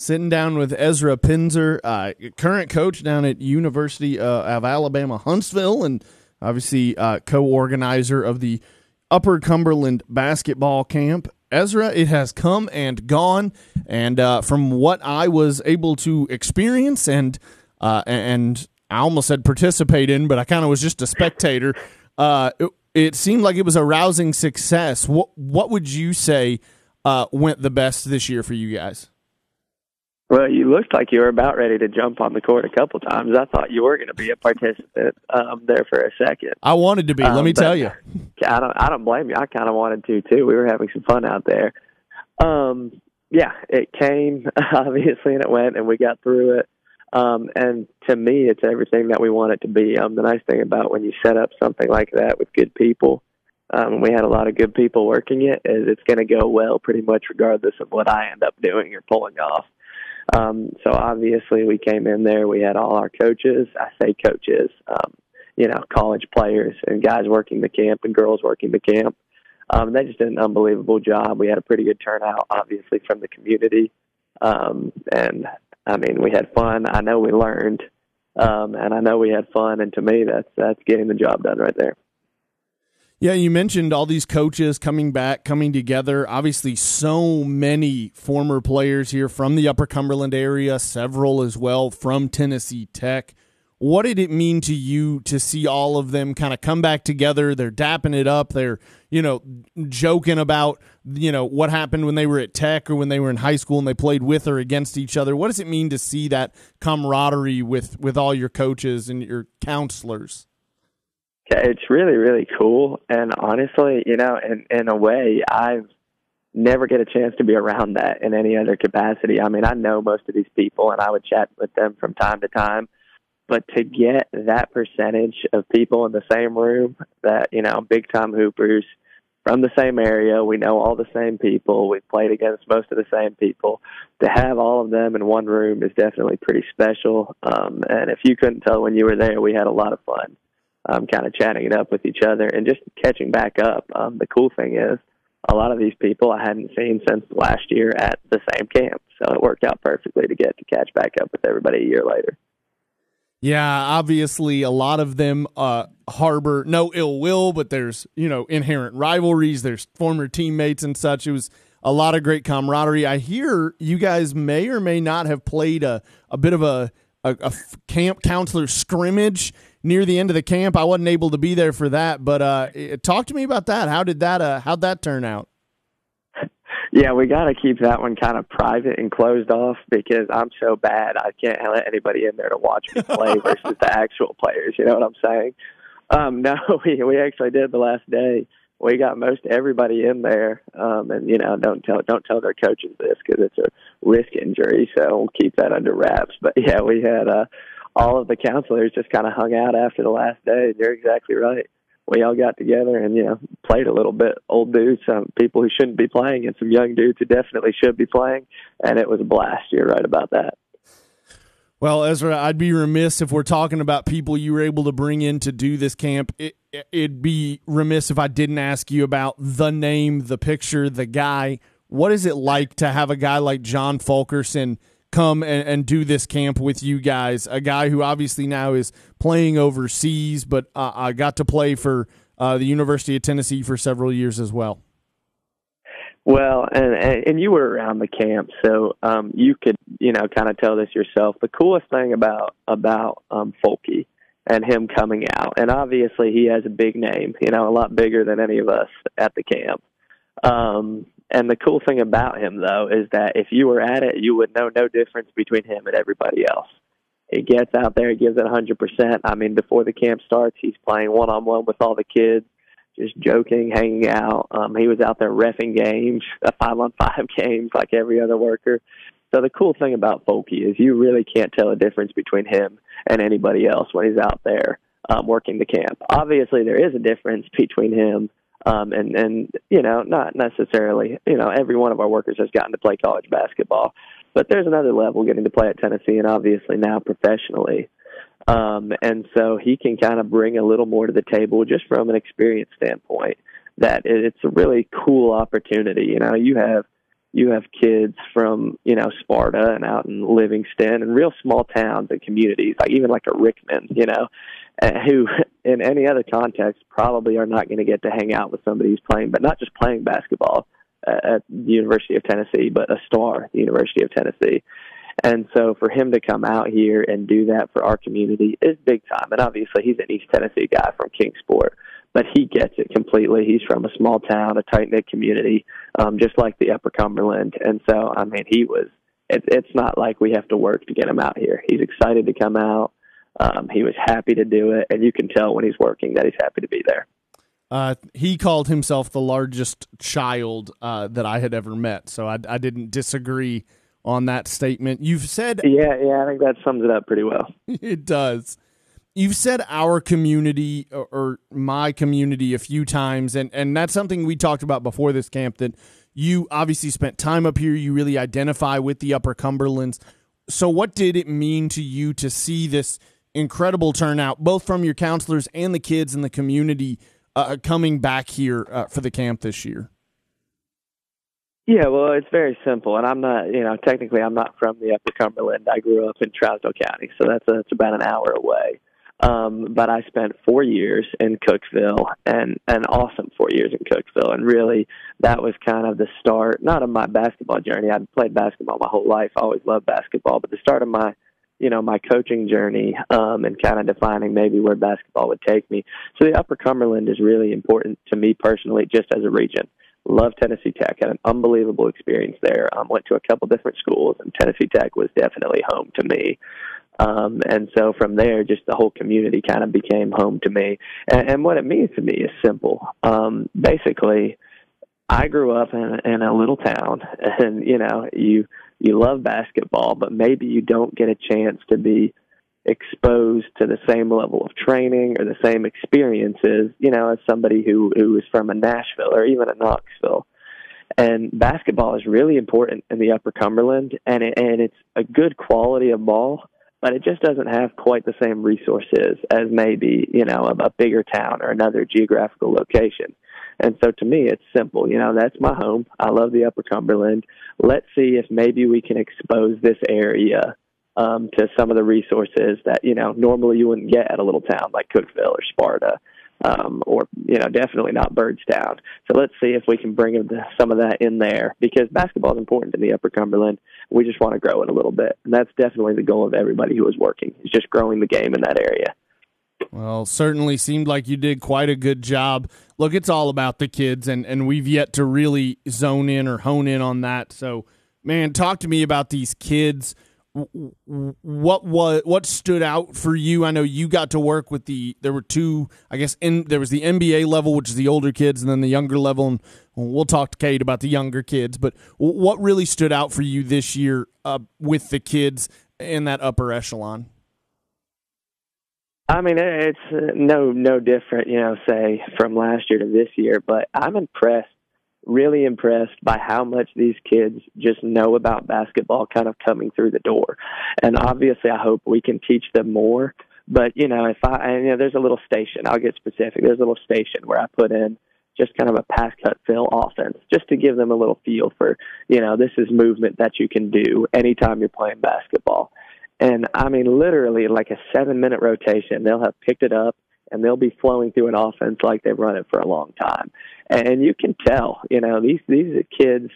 Sitting down with Ezra Pinzur, uh, current coach down at University uh, of Alabama Huntsville, and obviously uh, co-organizer of the Upper Cumberland basketball camp. Ezra, it has come and gone, and uh, from what I was able to experience and uh, and I almost said participate in, but I kind of was just a spectator. Uh, it, it, seemed like it was a rousing success. What what would you say went the best this year for you guys? Well, you looked like you were about ready to jump on the court a couple times. I thought you were going to be a participant um, there for a second. I wanted to be. Um, let me tell you. I don't. I don't blame you. I kind of wanted to too. We were having some fun out there. Um, yeah, it came obviously, and it went, and we got through it. Um, and to me, it's everything that we want it to be. Um, the nice thing about when you set up something like that with good people, um, we had a lot of good people working it, is it's going to go well pretty much regardless of what I end up doing or pulling off. Um, so obviously, we came in there. We had all our coaches. I say coaches, um, you know, college players and guys working the camp and girls working the camp. Um, they just did an unbelievable job. We had a pretty good turnout, obviously, from the community. Um, and I mean, we had fun. I know we learned, um, and I know we had fun. And to me, that's that's getting the job done right there. Yeah, you mentioned all these coaches coming back, coming together. Obviously, so many former players here from the Upper Cumberland area, several as well from Tennessee Tech. What did it mean to you to see all of them kind of come back together? They're dapping it up. They're, you know, joking about, you know, what happened when they were at Tech or when they were in high school and they played with or against each other. What does it mean to see that camaraderie with with all your coaches and your counselors? It's really really cool. And honestly you know in in a way i've never get a chance to be around that in any other capacity. I mean i know most of these people and i would chat with them from time to time but to get that percentage of people in the same room that you know big time hoopers from the same area we know all the same people we've played against most of the same people to have all of them in one room is definitely pretty special. Um and if you couldn't tell when you were there we had a lot of fun um, kind of chatting it up with each other and just catching back up. Um, the cool thing is, a lot of these people I hadn't seen since last year at the same camp, so it worked out perfectly to get to catch back up with everybody a year later. Yeah, obviously, a lot of them uh, harbor no ill will, but there's you know inherent rivalries. There's former teammates and such. It was a lot of great camaraderie. I hear you guys may or may not have played a a bit of a a, a camp counselor scrimmage near the end of the camp. I wasn't able to be there for that, but uh, talk to me about that. How did that uh, how'd that turn out? Yeah, we got to keep that one kind of private and closed off because I'm so bad. I can't let anybody in there to watch me play versus the actual players. You know what I'm saying? Um, no, we we actually did the last day. We got most everybody in there, um, and you know, don't tell don't tell their coaches this because it's a risk injury, so we'll keep that under wraps. But yeah, we had uh, all of the counselors just kind of hung out after the last day. You're exactly right. We all got together and you know played a little bit. Old dudes, some people who shouldn't be playing, and some young dudes who definitely should be playing. And it was a blast. You're right about that. Well, Ezra, I'd be remiss if we're talking about people you were able to bring in to do this camp. It, it'd be remiss if I didn't ask you about the name, the picture, the guy. What is it like to have a guy like John Fulkerson come and, and do this camp with you guys. A guy who obviously now is playing overseas, but uh, I got to play for uh, the University of Tennessee for several years as well. Well, and and you were around the camp, so um, you could you know kind of tell this yourself. The coolest thing about about um, Folky and him coming out, and obviously he has a big name, you know, a lot bigger than any of us at the camp. Um, and the cool thing about him, though, is that if you were at it, you would know no difference between him and everybody else. He gets out there, he gives it 100%. I mean, before the camp starts, he's playing one on one with all the kids, just joking, hanging out. Um, he was out there refing games, a five on five games, like every other worker. So the cool thing about Folky is you really can't tell a difference between him and anybody else when he's out there um, working the camp. Obviously, there is a difference between him um, and and you know not necessarily you know every one of our workers has gotten to play college basketball, but there's another level getting to play at Tennessee and obviously now professionally. Um, and so he can kind of bring a little more to the table just from an experience standpoint. That it's a really cool opportunity. You know, you have you have kids from you know Sparta and out in Livingston and real small towns and communities, like even like a Rickman, you know, uh, who in any other context probably are not going to get to hang out with somebody who's playing, but not just playing basketball uh, at the University of Tennessee, but a star at the University of Tennessee. And so for him to come out here and do that for our community is big time. And obviously he's an East Tennessee guy from Kingsport, but he gets it completely. He's from a small town, a tight knit community, um, just like the Upper Cumberland. And so, I mean, he was, it, it's not like we have to work to get him out here. He's excited to come out. Um, he was happy to do it. And you can tell when he's working that he's happy to be there. Uh, he called himself the largest child uh, that I had ever met, so I, I, didn't disagree on that statement. You've said, yeah, yeah, I think that sums it up pretty well. it does. You've said our community or, or my community a few times, and and that's something we talked about before this camp. That you obviously spent time up here. You really identify with the Upper Cumberlands. So, what did it mean to you to see this incredible turnout, both from your counselors and the kids in the community? uh, coming back here uh, for the camp this year? Yeah, well, it's very simple, and I'm not, you know, technically I'm not from the Upper Cumberland. I grew up in Trousdale County, so that's a, that's about an hour away. Um, but I spent four years in Cookeville, and an awesome four years in Cookeville, and really that was kind of the start, not of my basketball journey. I'd played basketball my whole life, I always loved basketball, but the start of my you know my coaching journey um, and kind of defining maybe where basketball would take me. So the Upper Cumberland is really important to me personally, just as a region. Love Tennessee Tech. Had an unbelievable experience there. Um, went to a couple different schools, and Tennessee Tech was definitely home to me. Um, and so from there, just the whole community kind of became home to me. And, and what it means to me is simple. Um, basically, I grew up in, in a little town, and you know, you you love basketball, but maybe you don't get a chance to be exposed to the same level of training or the same experiences, you know, as somebody who who is from a Nashville or even a Knoxville. And basketball is really important in the Upper Cumberland, and it, and it's a good quality of ball, but it just doesn't have quite the same resources as maybe you know a, a bigger town or another geographical location. And so to me, it's simple. You know, that's my home. I love the Upper Cumberland. Let's see if maybe we can expose this area um, to some of the resources that you know normally you wouldn't get at a little town like Cookeville or Sparta, um, or you know definitely not Byrdstown. So let's see if we can bring some of that in there because basketball is important in the Upper Cumberland. We just want to grow it a little bit, and that's definitely the goal of everybody who is working is just growing the game in that area. Well, certainly seemed like you did quite a good job. Look, it's all about the kids, and, and we've yet to really zone in or hone in on that. So, man, talk to me about these kids. What was what stood out for you? I know you got to work with the. There were two, I guess. In there was the NBA level, which is the older kids, and then the younger level. And we'll talk to Kate about the younger kids. But what really stood out for you this year uh, with the kids in that upper echelon? I mean, it's uh, no no different, you know, say from last year to this year. But I'm impressed, really impressed by how much these kids just know about basketball, kind of coming through the door. And obviously, I hope we can teach them more. But you know, if I, and, you know, there's a little station. I'll get specific. There's a little station where I put in just kind of a pass cut fill offense, just to give them a little feel for, you know, this is movement that you can do anytime you're playing basketball. And I mean, literally, like a seven minute rotation, they'll have picked it up and they'll be flowing through an offense like they've run it for a long time. And you can tell, you know, these these kids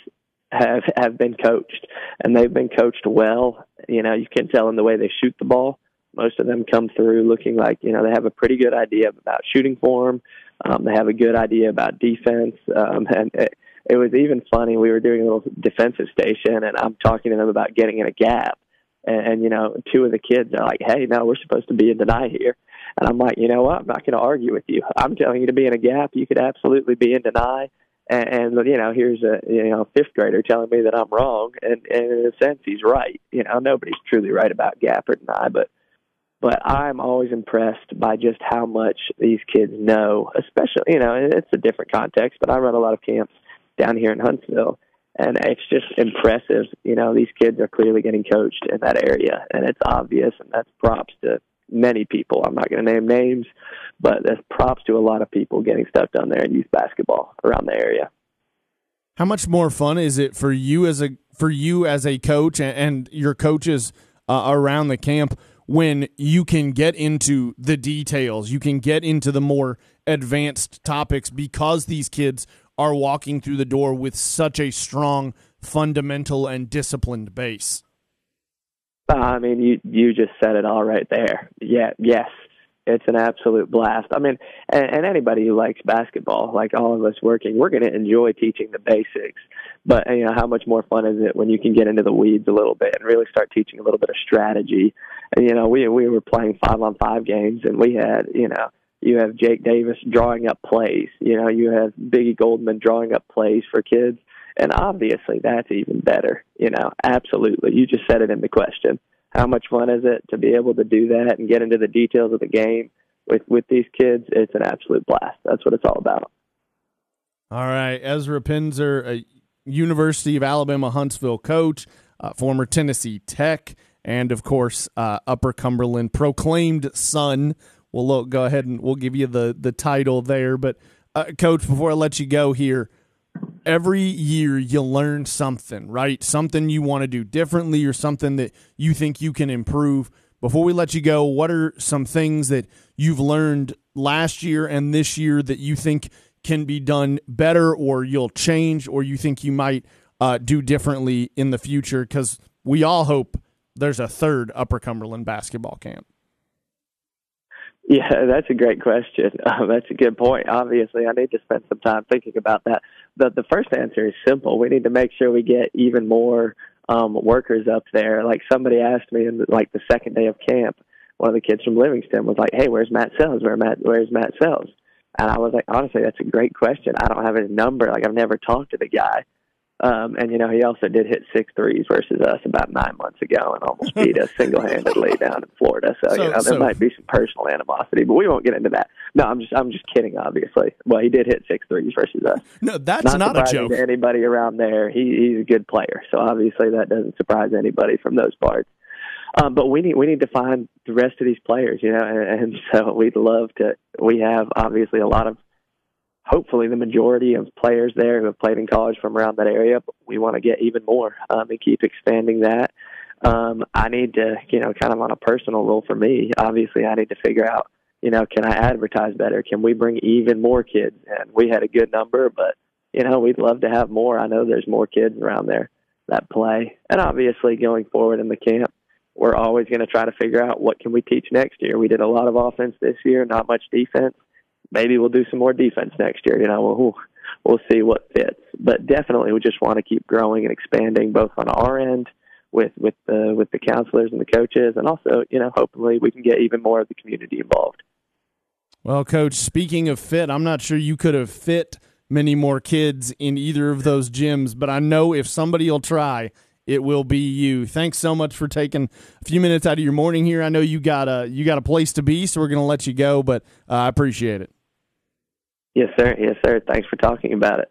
have have been coached and they've been coached well. You know, you can tell in the way they shoot the ball. Most of them come through looking like you know they have a pretty good idea about shooting form. Um, they have a good idea about defense, um, and it, it was even funny. We were doing a little defensive station, and I'm talking to them about getting in a gap and, and you know, two of the kids are like, "Hey, no, we're supposed to be in deny here," and I'm like, "You know what? I'm not going to argue with you. I'm telling you to be in a gap. You could absolutely be in deny." And, and you know, here's a you know fifth grader telling me that I'm wrong, and, and in a sense, he's right. You know, nobody's truly right about gap or deny, but but I'm always impressed by just how much these kids know, especially, you know, it's a different context, but I run a lot of camps down here in Huntsville and it's just impressive. You know, these kids are clearly getting coached in that area, and it's obvious, and that's props to many people. I'm not going to name names, but that's props to a lot of people getting stuff done there in youth basketball around the area. How much more fun is it for you as a for you as a coach and, and your coaches uh, around the camp when you can get into the details, you can get into the more advanced topics because these kids are walking through the door with such a strong fundamental and disciplined base. I mean, you you just said it all right there. Yeah, yes, it's an absolute blast. I mean, and, and anybody who likes basketball, like all of us working, we're going to enjoy teaching the basics. But you know, how much more fun is it when you can get into the weeds a little bit and really start teaching a little bit of strategy? And you know, we we were playing five on five games, and we had you know you have Jake Davis drawing up plays. You know, you have Biggie Goldman drawing up plays for kids. And obviously that's even better. You know, absolutely. You just said it in the question. How much fun is it to be able to do that and get into the details of the game with with these kids? It's an absolute blast. That's what it's all about. All right, Ezra Pinzur, a University of Alabama Huntsville coach, uh, former Tennessee Tech, and of course uh, Upper Cumberland proclaimed son we'll look, go ahead and we'll give you the the title there. But uh, coach, before I let you go here, every year you learn something, right? Something you want to do differently or something that you think you can improve. Before we let you go, what are some things that you've learned last year and this year that you think can be done better or you'll change or you think you might uh, do differently in the future? Because we all hope there's a third Upper Cumberland basketball camp. Yeah, that's a great question. Um, that's a good point. Obviously, I need to spend some time thinking about that. The the first answer is simple. We need to make sure we get even more um, workers up there. Like somebody asked me in like the second day of camp, one of the kids from Livingston was like, "Hey, where's Matt Sells? Where Matt? Where's Matt Sells?" And I was like, honestly, that's a great question. I don't have his number. Like I've never talked to the guy. Um, and you know, he also did hit six threes versus us about nine months ago and almost beat us single handedly down in Florida. So, so you know, there so, might be some personal animosity, but we won't get into that. No, I'm just I'm just kidding, obviously. Well, he did hit six threes versus us. No, that's not, not a joke. To anybody around there, he, he's a good player. So obviously that doesn't surprise anybody from those parts. Um, but we need we need to find the rest of these players, you know, and, and so we'd love to. We have obviously a lot of hopefully the majority of players there who have played in college from around that area. But we want to get even more um, and keep expanding that. Um, I need to, you know, kind of on a personal role for me. Obviously, I need to figure out, you know, can I advertise better? Can we bring even more kids? And we had a good number, but you know, we'd love to have more. I know there's more kids around there that play, and obviously going forward in the camp, we're always going to try to figure out what can we teach next year. We did a lot of offense this year, not much defense maybe we'll do some more defense next year. You know, we'll we'll see what fits. But definitely, we just want to keep growing and expanding both on our end with with the with the counselors and the coaches, and also you know, hopefully, we can get even more of the community involved. Well, coach, speaking of fit, I'm not sure you could have fit many more kids in either of those gyms, but I know if somebody will try, it will be you. Thanks so much for taking a few minutes out of your morning here. I know you got a you got a place to be, so we're going to let you go, but uh, I appreciate it. Yes, sir. Yes, sir. Thanks for talking about it.